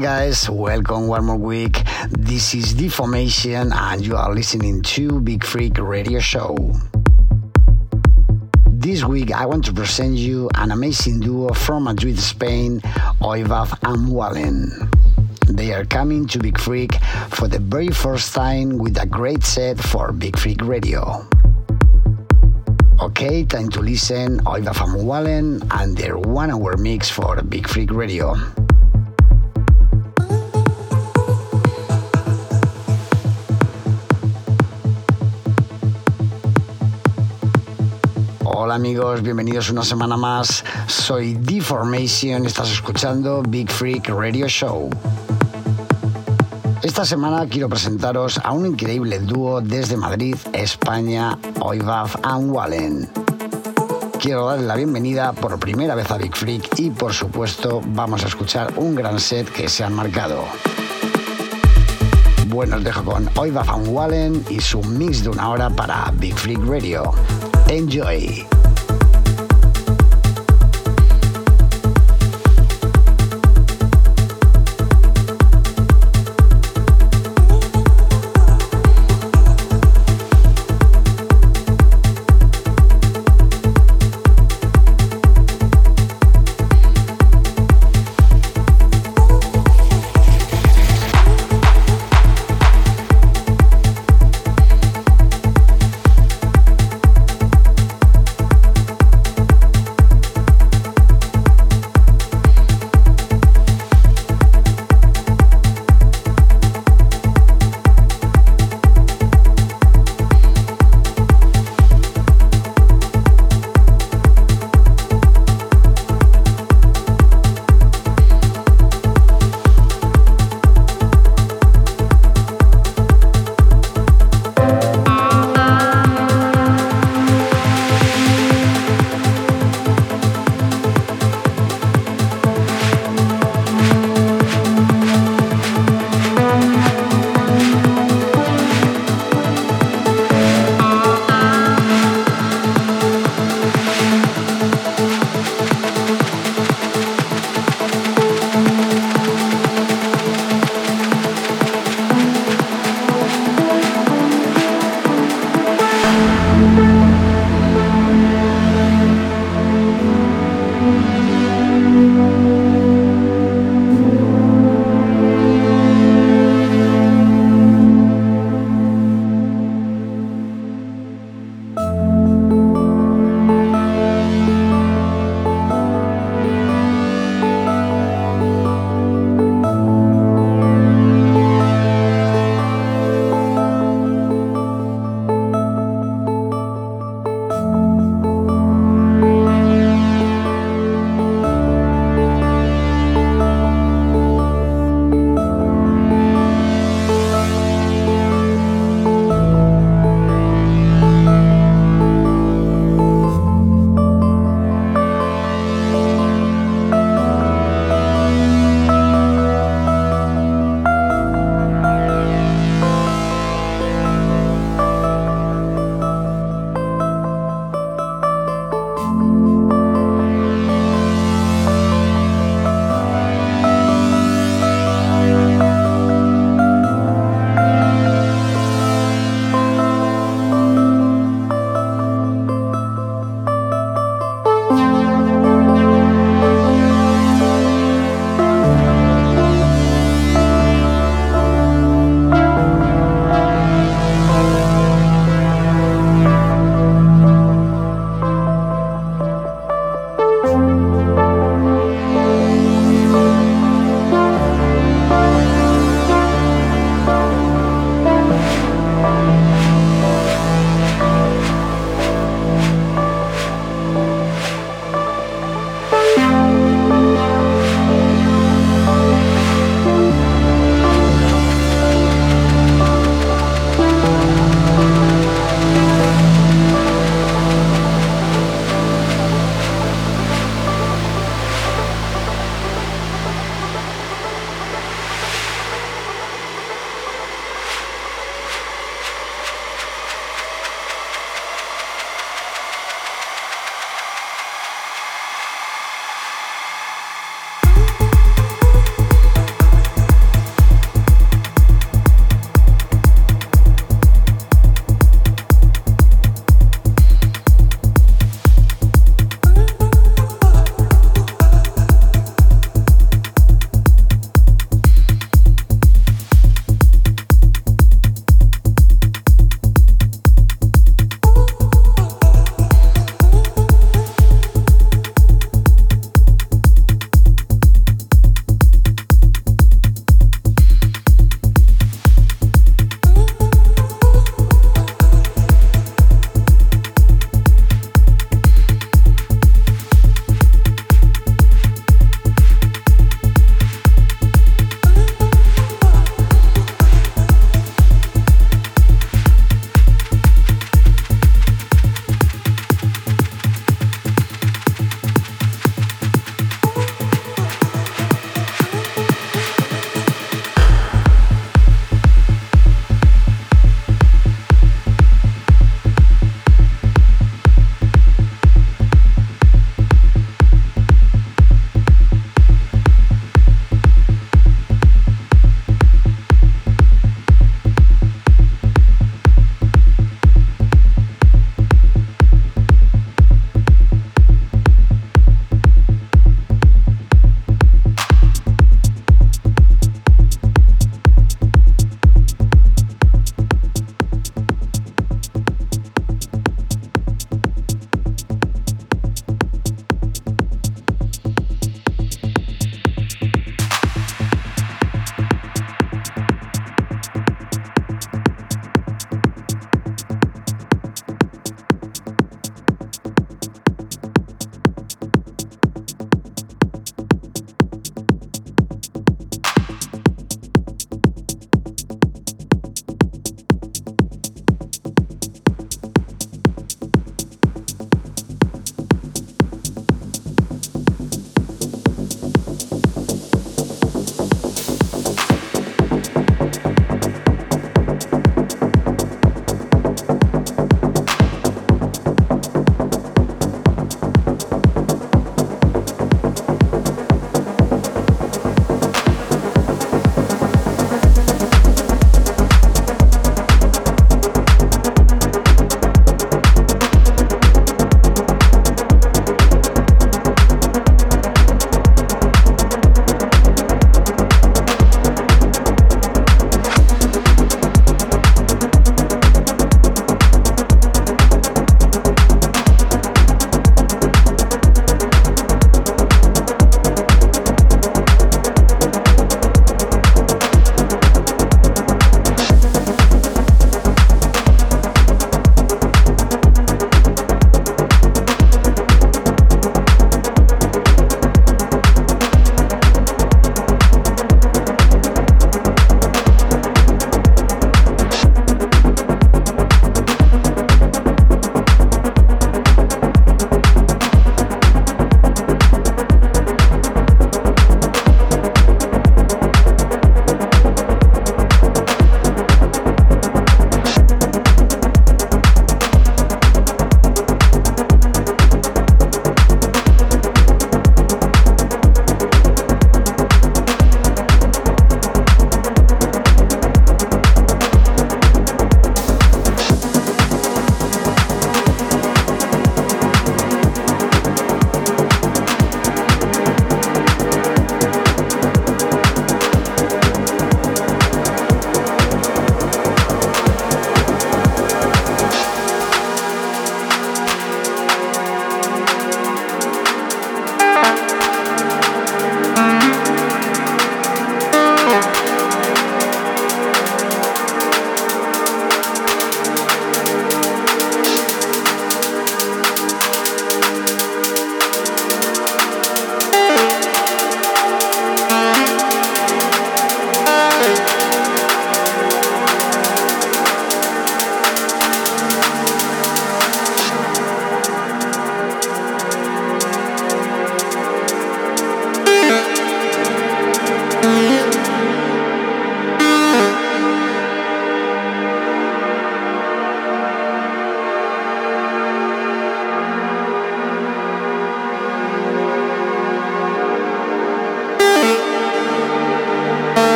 Guys, welcome one more week. This is Deformation and you are listening to Beat Freak Radio Show. This week I want to present you an amazing duo from Madrid, Spain, Oivav and Wallen. They are coming to Beat Freak for the very first time with a great set for Beat Freak Radio. Okay, time to listen Oivav and Wallen and their one hour mix for Beat Freak Radio. Hola amigos, bienvenidos una semana más. Soy Deformation, estás escuchando Big Freak Radio Show. Esta semana quiero presentaros a un increíble dúo desde Madrid, España, Oivav and Wallen. Quiero darle la bienvenida por primera vez a Big Freak y por supuesto vamos a escuchar un gran set que se han marcado. Bueno, os dejo con Oivav and Wallen y su mix de una hora para Big Freak Radio. Enjoy!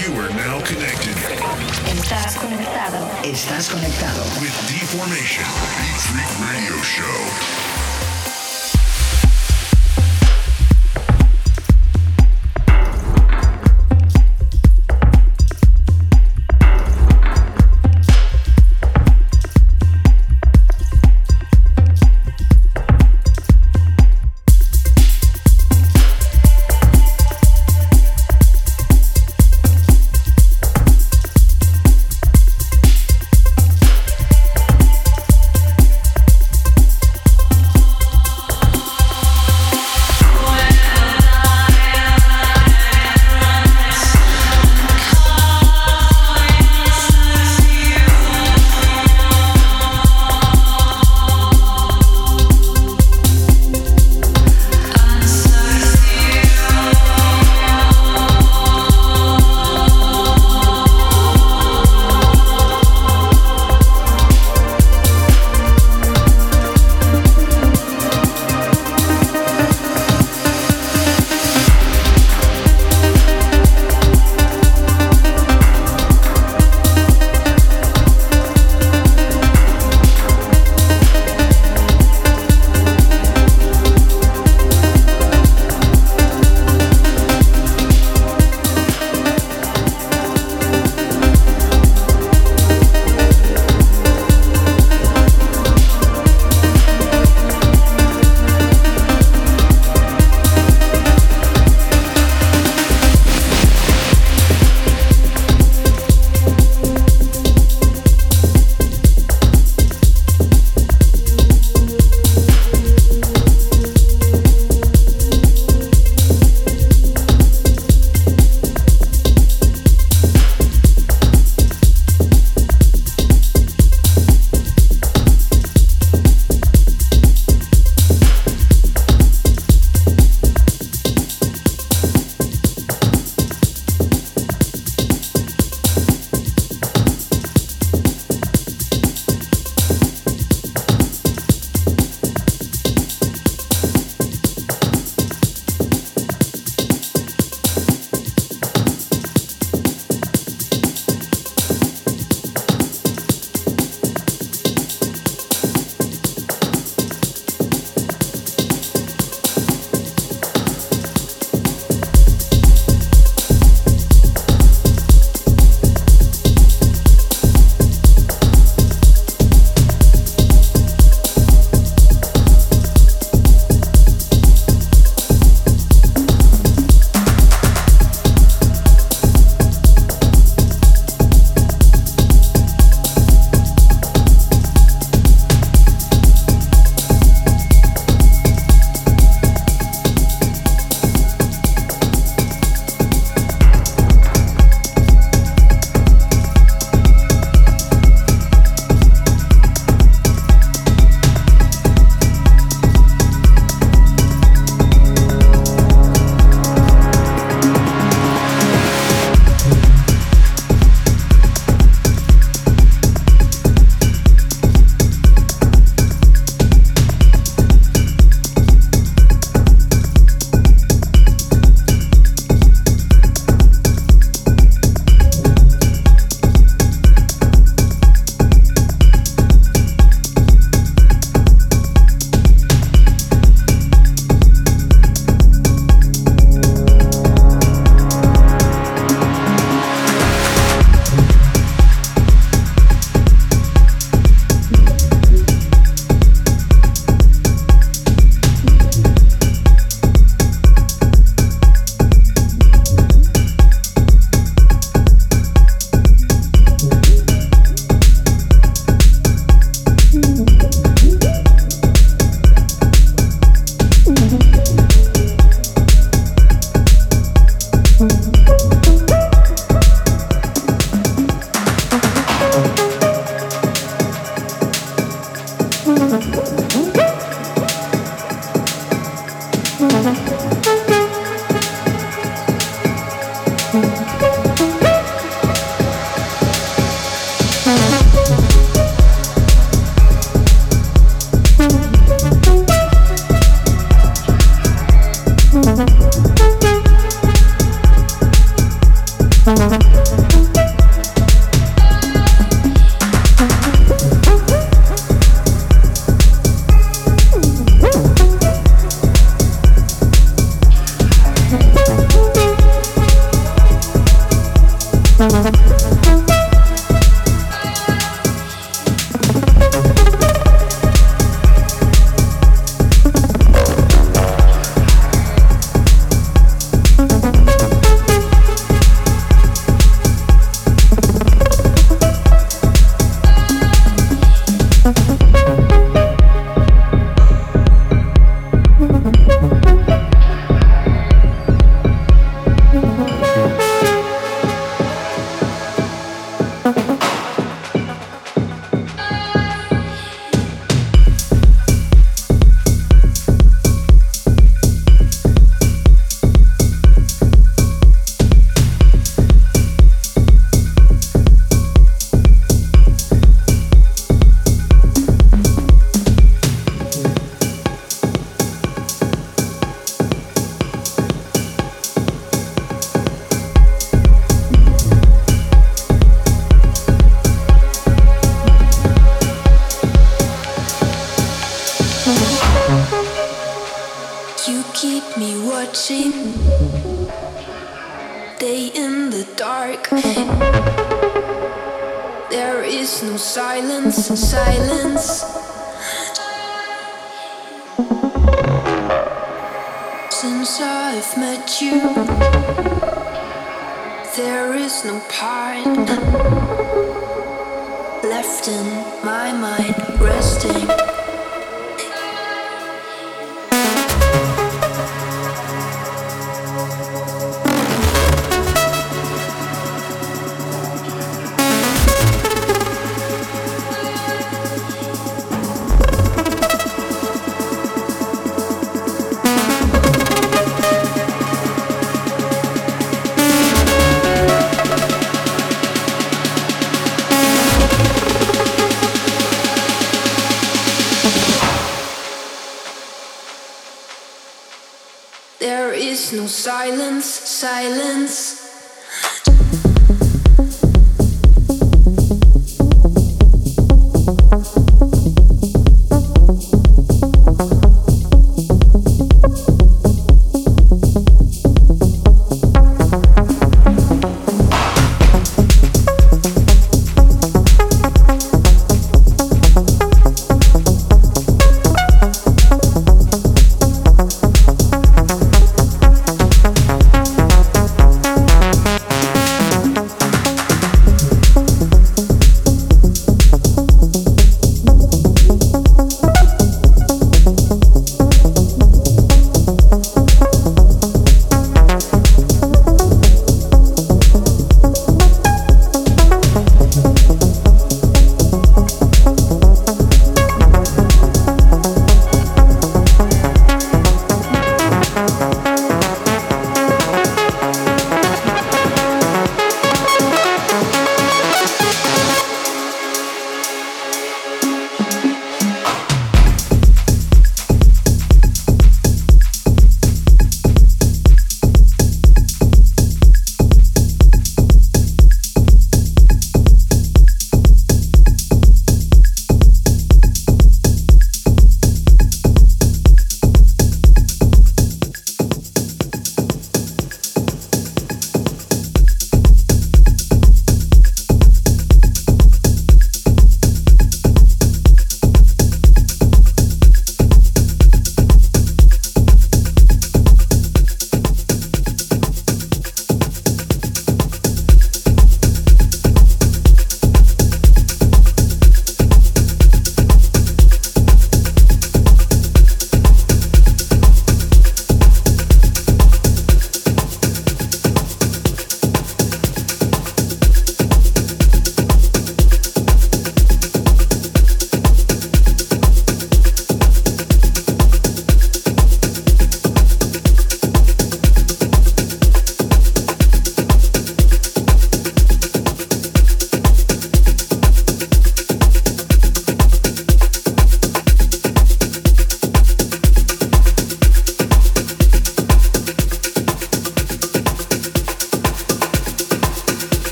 You are now connected. Estás conectado. Estás conectado. With Deformation, Beat Freak Radio Show.